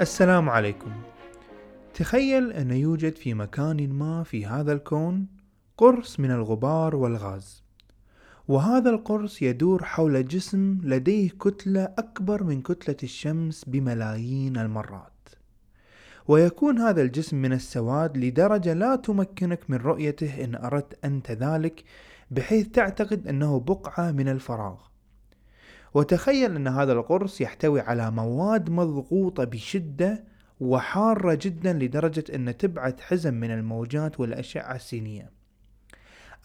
السلام عليكم. تخيل أن يوجد في مكان ما في هذا الكون قرص من الغبار والغاز. وهذا القرص يدور حول جسم لديه كتلة أكبر من كتلة الشمس بملايين المرات. ويكون هذا الجسم من السواد لدرجة لا تمكنك من رؤيته إن أردت أنت ذلك بحيث تعتقد أنه بقعة من الفراغ. وتخيل أن هذا القرص يحتوي على مواد مضغوطة بشدة وحارة جدا لدرجة أن تبعث حزم من الموجات والأشعة السينية.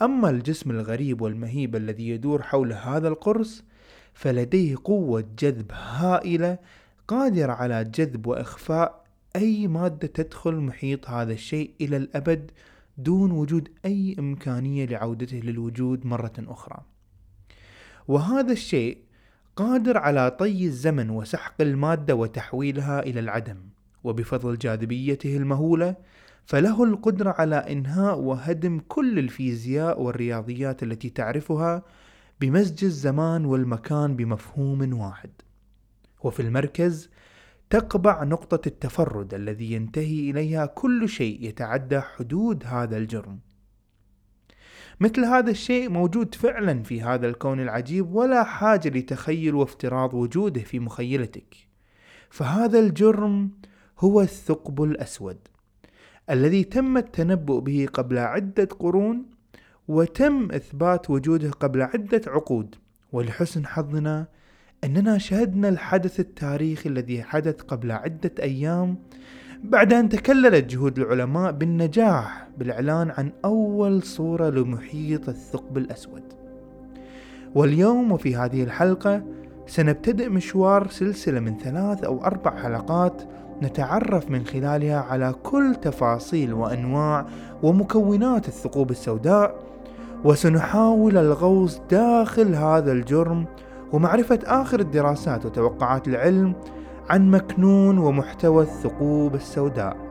أما الجسم الغريب والمهيب الذي يدور حول هذا القرص فلديه قوة جذب هائلة قادرة على جذب وإخفاء أي مادة تدخل محيط هذا الشيء إلى الأبد دون وجود أي إمكانية لعودته للوجود مرة أخرى. وهذا الشيء قادر على طي الزمن وسحق المادة وتحويلها إلى العدم وبفضل جاذبيته المهولة فله القدرة على إنهاء وهدم كل الفيزياء والرياضيات التي تعرفها بمزج الزمان والمكان بمفهوم واحد. وفي المركز تقبع نقطة التفرد الذي ينتهي إليها كل شيء يتعدى حدود هذا الجرم. مثل هذا الشيء موجود فعلا في هذا الكون العجيب ولا حاجة لتخيل وافتراض وجوده في مخيلتك. فهذا الجرم هو الثقب الأسود الذي تم التنبؤ به قبل عدة قرون وتم إثبات وجوده قبل عدة عقود. ولحسن حظنا أننا شهدنا الحدث التاريخي الذي حدث قبل عدة أيام بعد أن تكللت جهود العلماء بالنجاح بالإعلان عن أول صورة لمحيط الثقب الأسود. واليوم وفي هذه الحلقة سنبتدئ مشوار سلسلة من ثلاث أو أربع حلقات نتعرف من خلالها على كل تفاصيل وأنواع ومكونات الثقوب السوداء وسنحاول الغوص داخل هذا الجرم ومعرفة آخر الدراسات وتوقعات العلم عن مكنون ومحتوى الثقوب السوداء.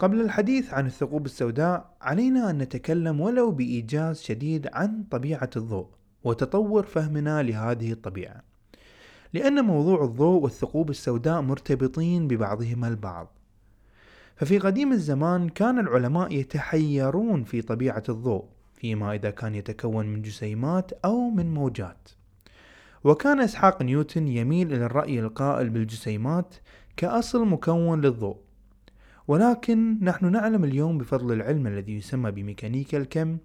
قبل الحديث عن الثقوب السوداء علينا أن نتكلم ولو بإيجاز شديد عن طبيعة الضوء وتطور فهمنا لهذه الطبيعة. لأن موضوع الضوء والثقوب السوداء مرتبطين ببعضهما البعض. ففي قديم الزمان كان العلماء يتحيرون في طبيعة الضوء فيما إذا كان يتكون من جسيمات أو من موجات. وكان إسحاق نيوتن يميل إلى الرأي القائل بالجسيمات كأصل مكون للضوء. ولكن نحن نعلم اليوم بفضل العلم الذي يسمى بميكانيكا الكم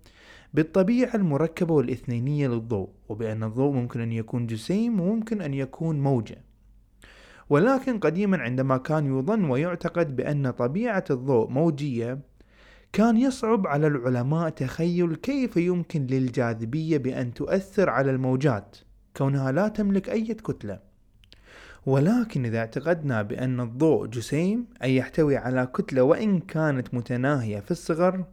بالطبيعة المركبة والإثنينية للضوء وبأن الضوء ممكن أن يكون جسيم وممكن أن يكون موجة. ولكن قديما عندما كان يظن ويعتقد بأن طبيعة الضوء موجية كان يصعب على العلماء تخيل كيف يمكن للجاذبية بأن تؤثر على الموجات كونها لا تملك أي كتلة. ولكن إذا اعتقدنا بأن الضوء جسيم أي يحتوي على كتلة وإن كانت متناهية في الصغر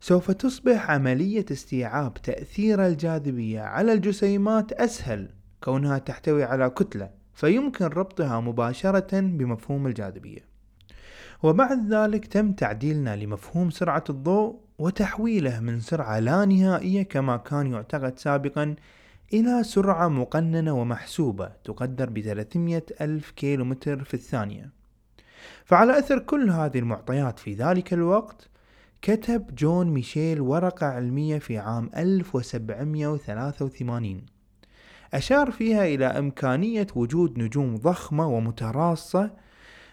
سوف تصبح عملية استيعاب تأثير الجاذبية على الجسيمات أسهل كونها تحتوي على كتلة فيمكن ربطها مباشرة بمفهوم الجاذبية. وبعد ذلك تم تعديلنا لمفهوم سرعة الضوء وتحويله من سرعة لا نهائية كما كان يعتقد سابقا إلى سرعة مقننة ومحسوبة تقدر ب 300 ألف كيلومتر في الثانية. فعلى أثر كل هذه المعطيات في ذلك الوقت كتب جون ميشيل ورقة علمية في عام 1783 أشار فيها إلى إمكانية وجود نجوم ضخمة ومتراصة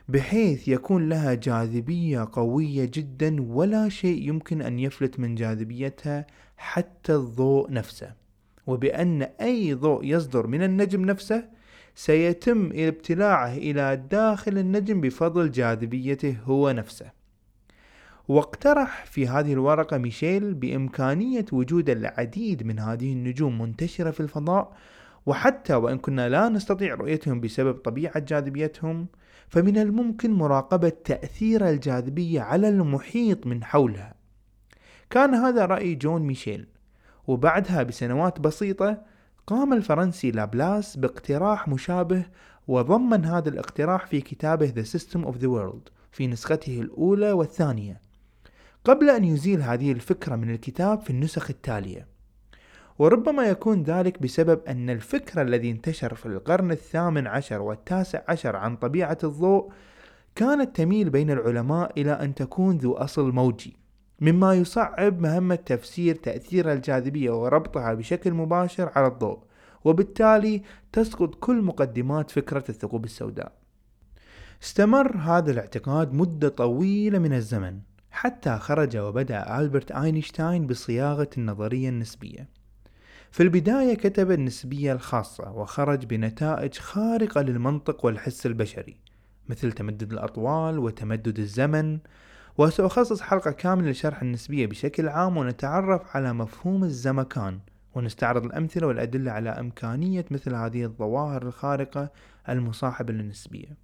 بحيث يكون لها جاذبية قوية جدا ولا شيء يمكن أن يفلت من جاذبيتها حتى الضوء نفسه. وبأن أي ضوء يصدر من النجم نفسه سيتم ابتلاعه إلى داخل النجم بفضل جاذبيته هو نفسه. واقترح في هذه الورقة ميشيل بإمكانية وجود العديد من هذه النجوم منتشرة في الفضاء وحتى وإن كنا لا نستطيع رؤيتهم بسبب طبيعة جاذبيتهم فمن الممكن مراقبة تأثير الجاذبية على المحيط من حولها. كان هذا رأي جون ميشيل. وبعدها بسنوات بسيطة قام الفرنسي لابلاس باقتراح مشابه وضمن هذا الاقتراح في كتابه The System of the World في نسخته الأولى والثانية. قبل أن يزيل هذه الفكرة من الكتاب في النسخ التالية. وربما يكون ذلك بسبب أن الفكر الذي انتشر في القرن الثامن عشر والتاسع عشر عن طبيعة الضوء كانت تميل بين العلماء إلى أن تكون ذو أصل موجي. مما يصعب مهمة تفسير تأثير الجاذبية وربطها بشكل مباشر على الضوء وبالتالي تسقط كل مقدمات فكرة الثقوب السوداء. استمر هذا الاعتقاد مدة طويلة من الزمن حتى خرج وبدأ ألبرت أينشتاين بصياغة النظرية النسبية. في البداية كتب النسبية الخاصة وخرج بنتائج خارقة للمنطق والحس البشري مثل تمدد الأطوال وتمدد الزمن وسأخصص حلقة كاملة لشرح النسبية بشكل عام ونتعرف على مفهوم الزمكان. ونستعرض الأمثلة والأدلة على إمكانية مثل هذه الظواهر الخارقة المصاحبة للنسبية.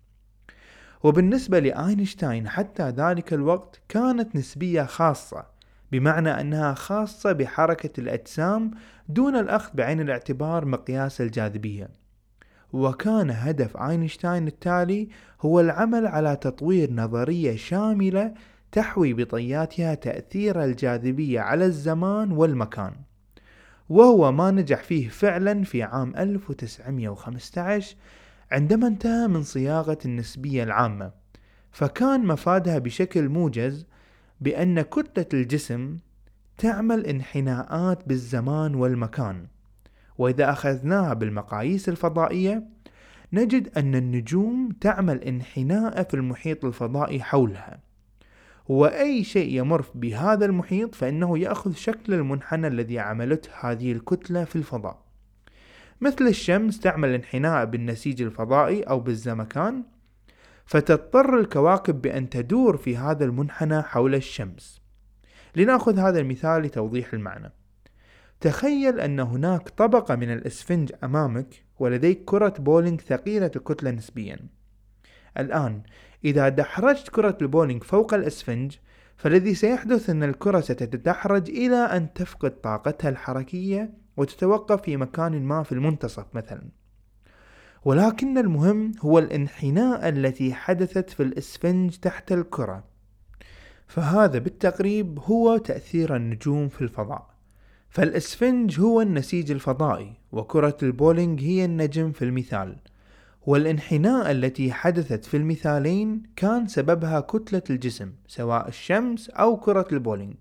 وبالنسبة لأينشتاين حتى ذلك الوقت كانت نسبية خاصة بمعنى أنها خاصة بحركة الأجسام دون الأخذ بعين الاعتبار مقياس الجاذبية. وكان هدف أينشتاين التالي هو العمل على تطوير نظرية شاملة تحوي بطياتها تأثير الجاذبية على الزمان والمكان. وهو ما نجح فيه فعلا في عام 1915 عندما انتهى من صياغة النسبية العامة. فكان مفادها بشكل موجز بأن كتلة الجسم تعمل انحناءات بالزمان والمكان. وإذا أخذناها بالمقاييس الفضائية نجد أن النجوم تعمل انحناء في المحيط الفضائي حولها. وأي شيء يمر بهذا المحيط فإنه يأخذ شكل المنحنى الذي عملته هذه الكتلة في الفضاء. مثل الشمس تعمل انحناء بالنسيج الفضائي أو بالزمكان فتضطر الكواكب بأن تدور في هذا المنحنى حول الشمس. لنأخذ هذا المثال لتوضيح المعنى. تخيل أن هناك طبقة من الإسفنج أمامك ولديك كرة بولينج ثقيلة الكتلة نسبيا. الآن إذا دحرجت كرة البولينج فوق الإسفنج فالذي سيحدث أن الكرة ستتدحرج إلى أن تفقد طاقتها الحركية وتتوقف في مكان ما في المنتصف مثلا. ولكن المهم هو الانحناء التي حدثت في الإسفنج تحت الكرة. فهذا بالتقريب هو تأثير النجوم في الفضاء. فالإسفنج هو النسيج الفضائي وكرة البولينج هي النجم في المثال. والانحناء التي حدثت في المثالين كان سببها كتلة الجسم سواء الشمس أو كرة البولينج.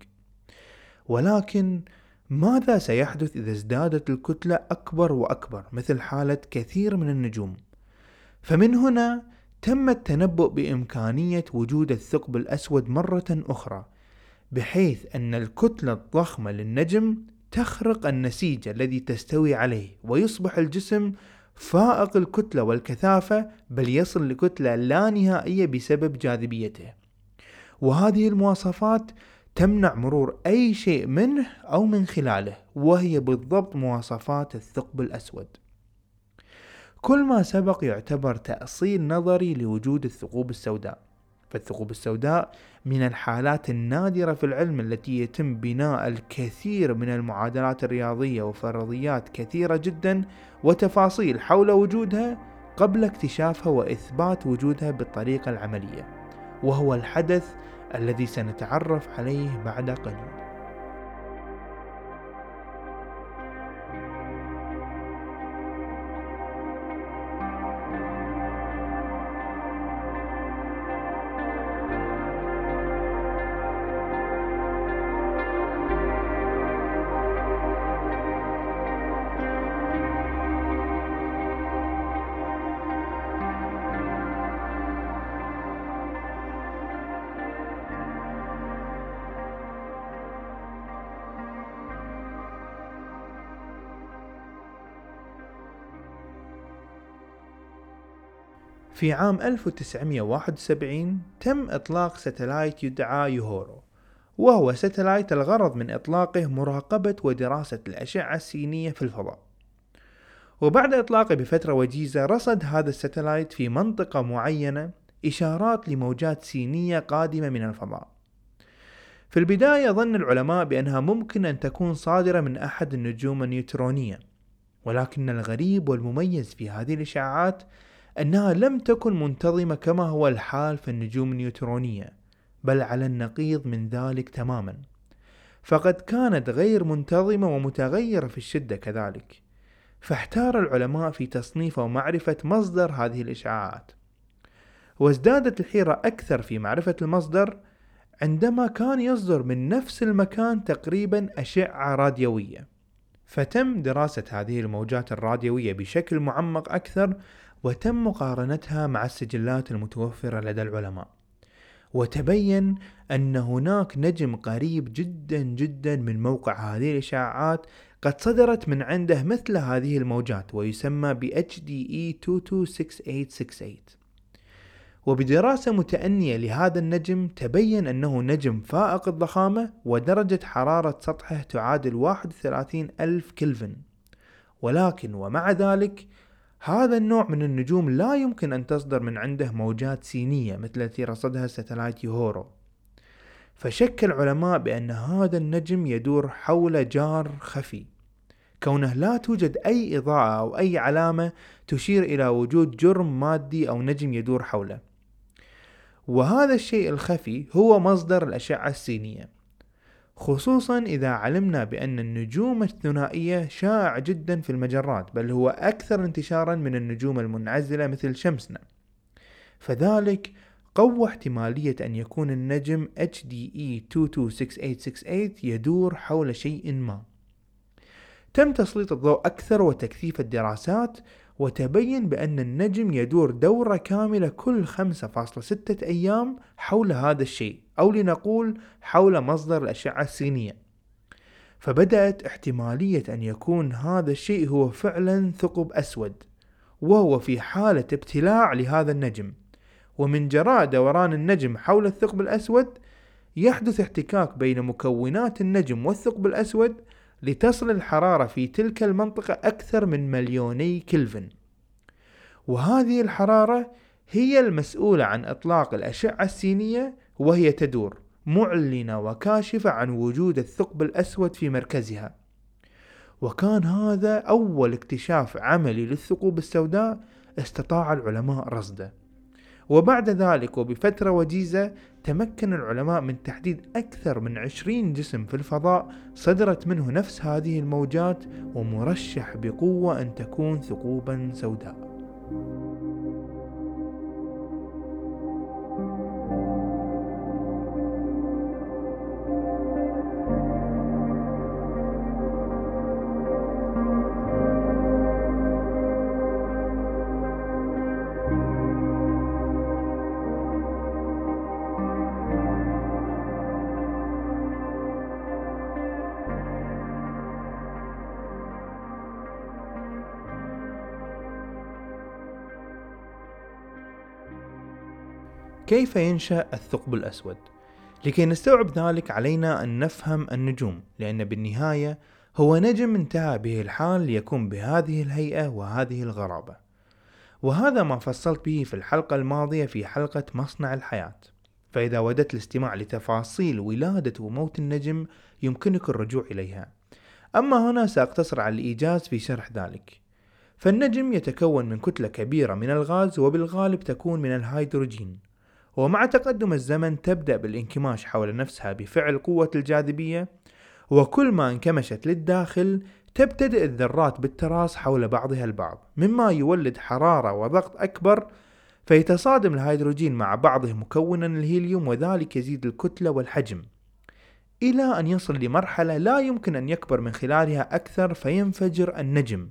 ولكن ماذا سيحدث إذا ازدادت الكتلة أكبر وأكبر مثل حالة كثير من النجوم؟ فمن هنا تم التنبؤ بإمكانية وجود الثقب الأسود مرة أخرى بحيث أن الكتلة الضخمة للنجم تخرق النسيج الذي تستوي عليه ويصبح الجسم فائق الكتلة والكثافة بل يصل لكتلة لا نهائية بسبب جاذبيته. وهذه المواصفات تمنع مرور أي شيء منه أو من خلاله وهي بالضبط مواصفات الثقب الأسود. كل ما سبق يعتبر تأصيل نظري لوجود الثقوب السوداء. فالثقوب السوداء من الحالات النادرة في العلم التي يتم بناء الكثير من المعادلات الرياضية وفرضيات كثيرة جدا وتفاصيل حول وجودها قبل اكتشافها وإثبات وجودها بالطريقة العملية وهو الحدث الذي سنتعرف عليه بعد قليل. في عام 1971 تم إطلاق satellite يدعى يوهورو وهو satellite الغرض من إطلاقه مراقبة ودراسة الأشعة السينية في الفضاء. وبعد إطلاقه بفترة وجيزة رصد هذا ال satellite في منطقة معينة إشارات لموجات سينية قادمة من الفضاء. في البداية ظن العلماء بأنها ممكن أن تكون صادرة من أحد النجوم النيوترونية ولكن الغريب والمميز في هذه الإشعاعات أنها لم تكن منتظمة كما هو الحال في النجوم النيوترونية بل على النقيض من ذلك تماما. فقد كانت غير منتظمة ومتغيرة في الشدة كذلك. فاحتار العلماء في تصنيف ومعرفة مصدر هذه الإشعاعات وازدادت الحيرة أكثر في معرفة المصدر عندما كان يصدر من نفس المكان تقريبا أشعة راديوية. فتم دراسة هذه الموجات الراديوية بشكل معمق أكثر وتم مقارنتها مع السجلات المتوفرة لدى العلماء. وتبين أن هناك نجم قريب جدا جدا من موقع هذه الإشعاعات قد صدرت من عنده مثل هذه الموجات ويسمى ب HDE 226868 وبدراسة متأنية لهذا النجم تبين أنه نجم فائق الضخامة ودرجة حرارة سطحه تعادل 31 ألف كلفن. ولكن ومع ذلك هذا النوع من النجوم لا يمكن أن تصدر من عنده موجات سينية مثل التي رصدها ستلايت يوهورو. فشك العلماء بأن هذا النجم يدور حول جار خفي. كونه لا توجد أي إضاءة أو أي علامة تشير إلى وجود جرم مادي أو نجم يدور حوله. وهذا الشيء الخفي هو مصدر الأشعة السينية. خصوصا إذا علمنا بأن النجوم الثنائية شائع جدا في المجرات بل هو أكثر انتشارا من النجوم المنعزلة مثل شمسنا. فذلك قوى احتمالية أن يكون النجم HDE 226868 يدور حول شيء ما. تم تسليط الضوء أكثر وتكثيف الدراسات وتبين بأن النجم يدور دورة كاملة كل 5.6 أيام حول هذا الشيء أو لنقول حول مصدر الأشعة السينية. فبدأت احتمالية أن يكون هذا الشيء هو فعلا ثقب أسود وهو في حالة ابتلاع لهذا النجم. ومن جراء دوران النجم حول الثقب الأسود يحدث احتكاك بين مكونات النجم والثقب الأسود لتصل الحرارة في تلك المنطقة أكثر من مليوني كلفن. وهذه الحرارة هي المسؤولة عن إطلاق الأشعة السينية وهي تدور معلنة وكاشفة عن وجود الثقب الأسود في مركزها. وكان هذا أول اكتشاف عملي للثقوب السوداء استطاع العلماء رصده. وبعد ذلك وبفترة وجيزة تمكن العلماء من تحديد أكثر من عشرين جسم في الفضاء صدرت منه نفس هذه الموجات ومرشح بقوة أن تكون ثقوبا سوداء. كيف ينشأ الثقب الأسود؟ لكي نستوعب ذلك علينا أن نفهم النجوم لأن بالنهاية هو نجم انتهى به الحال ليكون بهذه الهيئة وهذه الغرابة. وهذا ما فصلت به في الحلقة الماضية في حلقة مصنع الحياة. فإذا ودت الاستماع لتفاصيل ولادة وموت النجم يمكنك الرجوع إليها. أما هنا سأقتصر على الإيجاز في شرح ذلك. فالنجم يتكون من كتلة كبيرة من الغاز وبالغالب تكون من الهيدروجين. ومع تقدم الزمن تبدأ بالانكماش حول نفسها بفعل قوة الجاذبية وكل ما انكمشت للداخل تبتدئ الذرات بالتراص حول بعضها البعض. مما يولد حرارة وضغط أكبر فيتصادم الهيدروجين مع بعضه مكونا الهيليوم وذلك يزيد الكتلة والحجم. إلى أن يصل لمرحلة لا يمكن أن يكبر من خلالها أكثر فينفجر النجم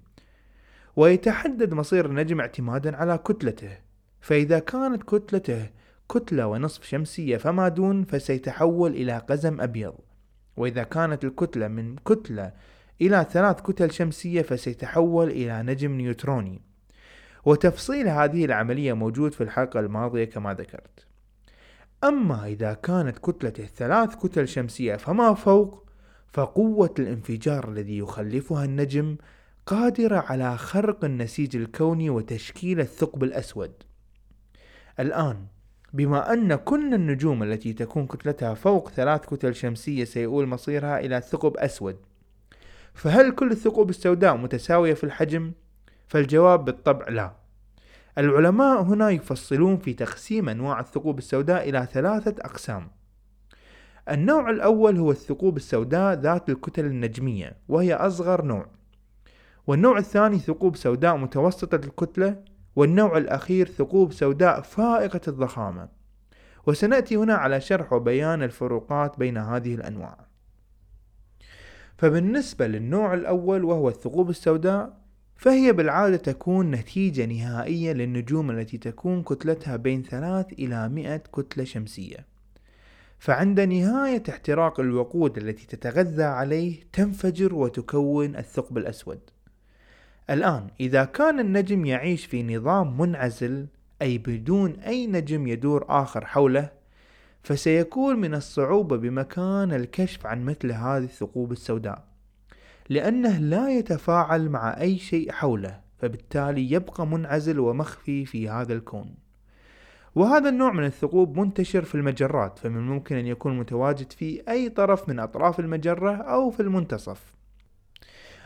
ويتحدد مصير النجم اعتمادا على كتلته. فإذا كانت كتلته كتلة ونصف شمسية فما دون فسيتحول إلى قزم أبيض. وإذا كانت الكتلة من كتلة إلى ثلاث كتل شمسية فسيتحول إلى نجم نيوتروني. وتفصيل هذه العملية موجود في الحلقة الماضية كما ذكرت. أما إذا كانت كتلته ثلاث كتل شمسية فما فوق فقوة الانفجار الذي يخلفها النجم قادرة على خرق النسيج الكوني وتشكيل الثقب الأسود. الآن بما أن كل النجوم التي تكون كتلتها فوق ثلاث كتل شمسية سيؤول مصيرها إلى ثقب أسود. فهل كل الثقوب السوداء متساوية في الحجم؟ فالجواب بالطبع لا. العلماء هنا يفصلون في تقسيم أنواع الثقوب السوداء إلى ثلاثة أقسام. النوع الأول هو الثقوب السوداء ذات الكتل النجمية وهي أصغر نوع. والنوع الثاني ثقوب سوداء متوسطة الكتلة والنوع الأخير ثقوب سوداء فائقة الضخامة. وسنأتي هنا على شرح وبيان الفروقات بين هذه الأنواع. فبالنسبة للنوع الأول وهو الثقوب السوداء فهي بالعادة تكون نتيجة نهائية للنجوم التي تكون كتلتها بين ثلاث إلى مئة كتلة شمسية. فعند نهاية احتراق الوقود التي تتغذى عليه تنفجر وتكون الثقب الأسود. الآن إذا كان النجم يعيش في نظام منعزل أي بدون أي نجم يدور آخر حوله فسيكون من الصعوبة بمكان الكشف عن مثل هذه الثقوب السوداء لأنه لا يتفاعل مع أي شيء حوله فبالتالي يبقى منعزل ومخفي في هذا الكون. وهذا النوع من الثقوب منتشر في المجرات فمن الممكن أن يكون متواجد في أي طرف من أطراف المجرة أو في المنتصف.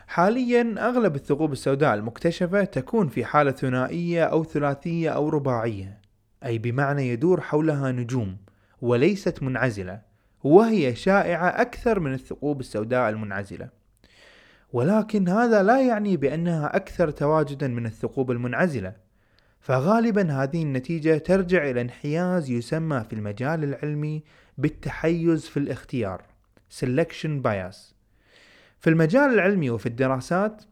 حاليا أغلب الثقوب السوداء المكتشفة تكون في حالة ثنائية أو ثلاثية أو رباعية أي بمعنى يدور حولها نجوم وليست منعزلة وهي شائعة أكثر من الثقوب السوداء المنعزلة. ولكن هذا لا يعني بأنها أكثر تواجدا من الثقوب المنعزلة فغالبا هذه النتيجة ترجع إلى انحياز يسمى في المجال العلمي بالتحيز في الاختيار selection bias في المجال العلمي وفي الدراسات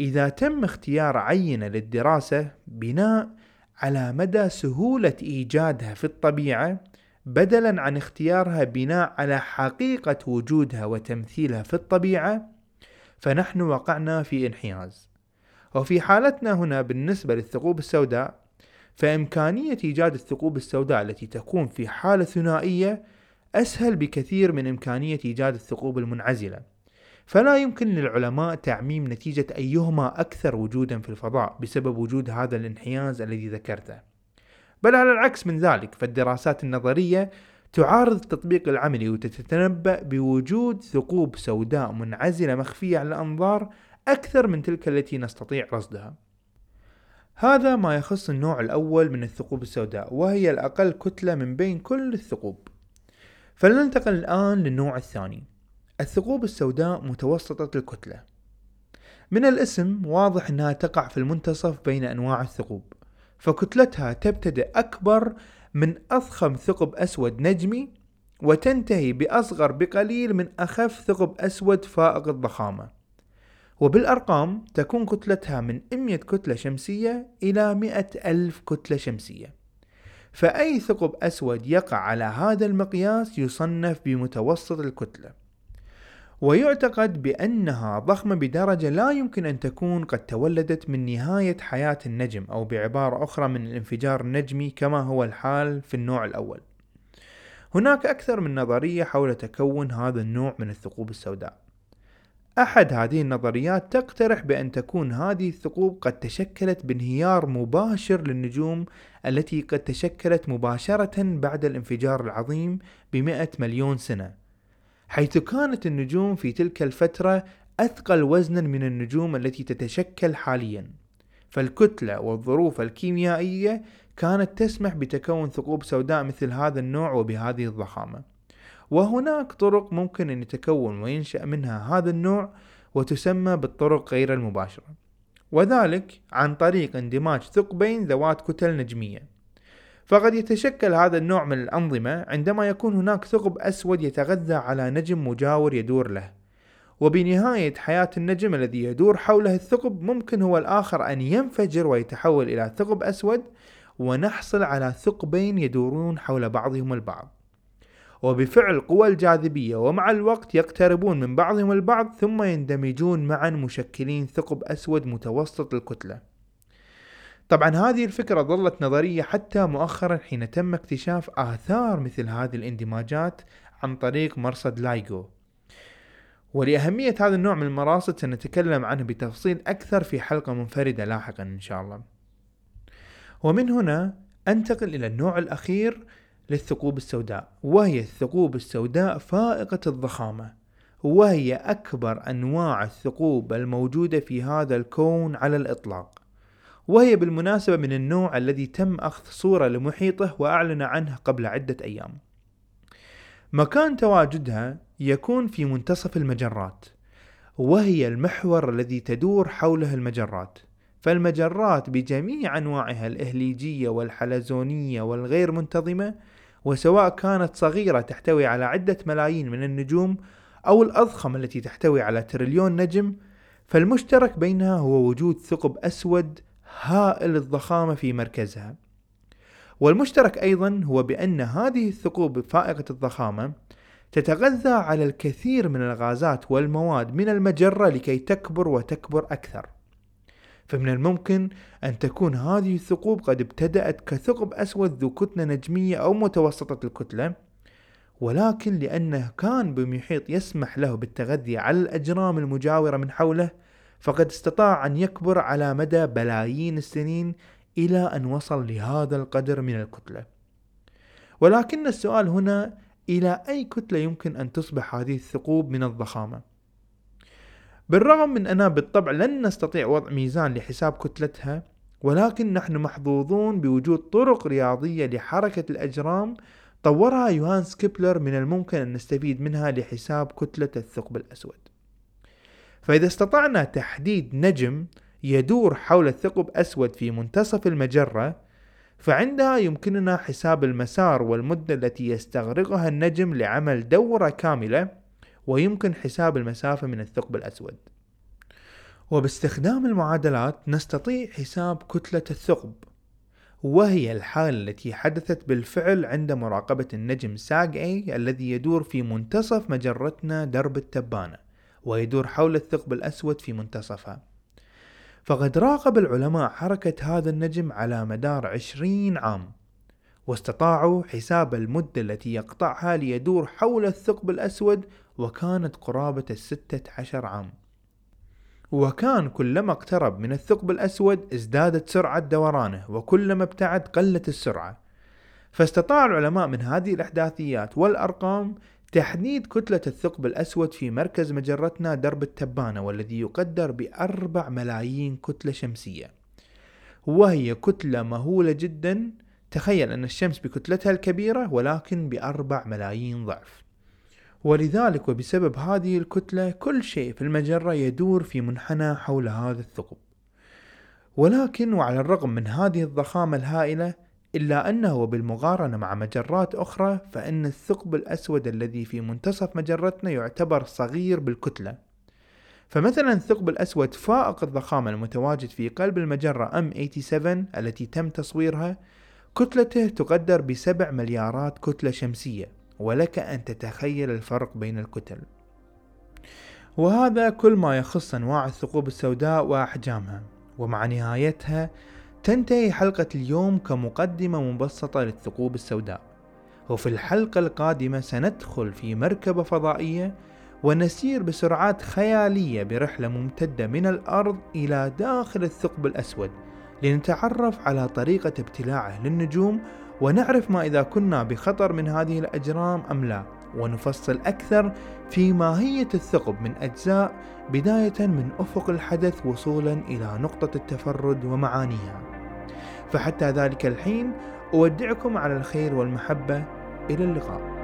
إذا تم اختيار عينة للدراسة بناء على مدى سهولة إيجادها في الطبيعة بدلا عن اختيارها بناء على حقيقة وجودها وتمثيلها في الطبيعة فنحن وقعنا في انحياز. وفي حالتنا هنا بالنسبة للثقوب السوداء فإمكانية إيجاد الثقوب السوداء التي تكون في حالة ثنائية أسهل بكثير من إمكانية إيجاد الثقوب المنعزلة. فلا يمكن للعلماء تعميم نتيجة أيهما أكثر وجودا في الفضاء بسبب وجود هذا الانحياز الذي ذكرته بل على العكس من ذلك فالدراسات النظرية تعارض التطبيق العملي وتتنبأ بوجود ثقوب سوداء منعزلة مخفية على الأنظار أكثر من تلك التي نستطيع رصدها. هذا ما يخص النوع الأول من الثقوب السوداء وهي الأقل كتلة من بين كل الثقوب. فلننتقل الآن للنوع الثاني الثقوب السوداء متوسطة الكتلة. من الاسم واضح أنها تقع في المنتصف بين أنواع الثقوب فكتلتها تبتدئ أكبر من أضخم ثقب أسود نجمي وتنتهي بأصغر بقليل من أخف ثقب أسود فائق الضخامة. وبالأرقام تكون كتلتها من 100 كتلة شمسية إلى 100 ألف كتلة شمسية. فأي ثقب أسود يقع على هذا المقياس يصنف بمتوسط الكتلة. ويعتقد بأنها ضخمة بدرجة لا يمكن أن تكون قد تولدت من نهاية حياة النجم أو بعبارة أخرى من الانفجار النجمي كما هو الحال في النوع الأول. هناك أكثر من نظرية حول تكون هذا النوع من الثقوب السوداء. أحد هذه النظريات تقترح بأن تكون هذه الثقوب قد تشكلت بانهيار مباشر للنجوم التي قد تشكلت مباشرة بعد الانفجار العظيم بمئة مليون سنة حيث كانت النجوم في تلك الفترة أثقل وزنا من النجوم التي تتشكل حاليا. فالكتلة والظروف الكيميائية كانت تسمح بتكون ثقوب سوداء مثل هذا النوع وبهذه الضخامة. وهناك طرق ممكن أن يتكون وينشأ منها هذا النوع وتسمى بالطرق غير المباشرة. وذلك عن طريق اندماج ثقبين ذوات كتل نجمية. فقد يتشكل هذا النوع من الأنظمة عندما يكون هناك ثقب أسود يتغذى على نجم مجاور يدور له. وبنهاية حياة النجم الذي يدور حوله الثقب ممكن هو الآخر أن ينفجر ويتحول إلى ثقب أسود ونحصل على ثقبين يدورون حول بعضهم البعض. وبفعل قوى الجاذبية ومع الوقت يقتربون من بعضهم البعض ثم يندمجون معا مشكلين ثقب أسود متوسط الكتلة. طبعا هذه الفكرة ظلت نظرية حتى مؤخرا حين تم اكتشاف آثار مثل هذه الاندماجات عن طريق مرصد لايغو. ولأهمية هذا النوع من المراصد سنتكلم عنه بتفصيل أكثر في حلقة منفردة لاحقا إن شاء الله. ومن هنا أنتقل إلى النوع الأخير للثقوب السوداء وهي الثقوب السوداء فائقة الضخامة وهي أكبر أنواع الثقوب الموجودة في هذا الكون على الإطلاق. وهي بالمناسبة من النوع الذي تم أخذ صورة لمحيطه وأعلن عنه قبل عدة أيام. مكان تواجدها يكون في منتصف المجرات وهي المحور الذي تدور حوله المجرات. فالمجرات بجميع أنواعها الإهليجية والحلزونية والغير منتظمة وسواء كانت صغيرة تحتوي على عدة ملايين من النجوم أو الأضخم التي تحتوي على تريليون نجم فالمشترك بينها هو وجود ثقب أسود هائل الضخامة في مركزها. والمشترك أيضا هو بأن هذه الثقوب فائقة الضخامة تتغذى على الكثير من الغازات والمواد من المجرة لكي تكبر وتكبر أكثر. فمن الممكن أن تكون هذه الثقوب قد ابتدأت كثقب أسود ذو كتلة نجمية أو متوسطة الكتلة ولكن لأنه كان بمحيط يسمح له بالتغذية على الأجرام المجاورة من حوله فقد استطاع أن يكبر على مدى بلايين السنين إلى أن وصل لهذا القدر من الكتلة. ولكن السؤال هنا إلى أي كتلة يمكن أن تصبح هذه الثقوب من الضخامة؟ بالرغم من أننا بالطبع لن نستطيع وضع ميزان لحساب كتلتها ولكن نحن محظوظون بوجود طرق رياضية لحركة الأجرام طورها يوهانس كيبلر من الممكن أن نستفيد منها لحساب كتلة الثقب الأسود. فإذا استطعنا تحديد نجم يدور حول الثقب أسود في منتصف المجرة فعندها يمكننا حساب المسار والمدة التي يستغرقها النجم لعمل دورة كاملة ويمكن حساب المسافة من الثقب الأسود. وباستخدام المعادلات نستطيع حساب كتلة الثقب وهي الحالة التي حدثت بالفعل عند مراقبة النجم ساج إي الذي يدور في منتصف مجرتنا درب التبانة. ويدور حول الثقب الأسود في منتصفها فقد راقب العلماء حركة هذا النجم على مدار عشرين عام واستطاعوا حساب المدة التي يقطعها ليدور حول الثقب الأسود وكانت قرابة الستة عشر عام. وكان كلما اقترب من الثقب الأسود ازدادت سرعة دورانه وكلما ابتعد قلت السرعة. فاستطاع العلماء من هذه الإحداثيات والأرقام تحديد كتلة الثقب الأسود في مركز مجرتنا درب التبانة والذي يقدر بأربع ملايين كتلة شمسية. وهي كتلة مهولة جدا. تخيل أن الشمس بكتلتها الكبيرة ولكن بأربع ملايين ضعف. ولذلك وبسبب هذه الكتلة كل شيء في المجرة يدور في منحنى حول هذا الثقب. ولكن وعلى الرغم من هذه الضخامة الهائلة إلا أنه بالمقارنة مع مجرات أخرى فإن الثقب الأسود الذي في منتصف مجرتنا يعتبر صغير بالكتلة. فمثلا الثقب الأسود فائق الضخامة المتواجد في قلب المجرة M87 التي تم تصويرها كتلته تقدر بسبع مليارات كتلة شمسية ولك أن تتخيل الفرق بين الكتل. وهذا كل ما يخص أنواع الثقوب السوداء وأحجامها ومع نهايتها تنتهي حلقة اليوم كمقدمة مبسطة للثقوب السوداء. وفي الحلقة القادمة سندخل في مركبة فضائية ونسير بسرعات خيالية برحلة ممتدة من الأرض إلى داخل الثقب الأسود لنتعرف على طريقة ابتلاعه للنجوم ونعرف ما إذا كنا بخطر من هذه الأجرام أم لا. ونفصل أكثر في ماهية الثقب من أجزاء بداية من أفق الحدث وصولا إلى نقطة التفرد ومعانيها. فحتى ذلك الحين أودعكم على الخير والمحبة. إلى اللقاء.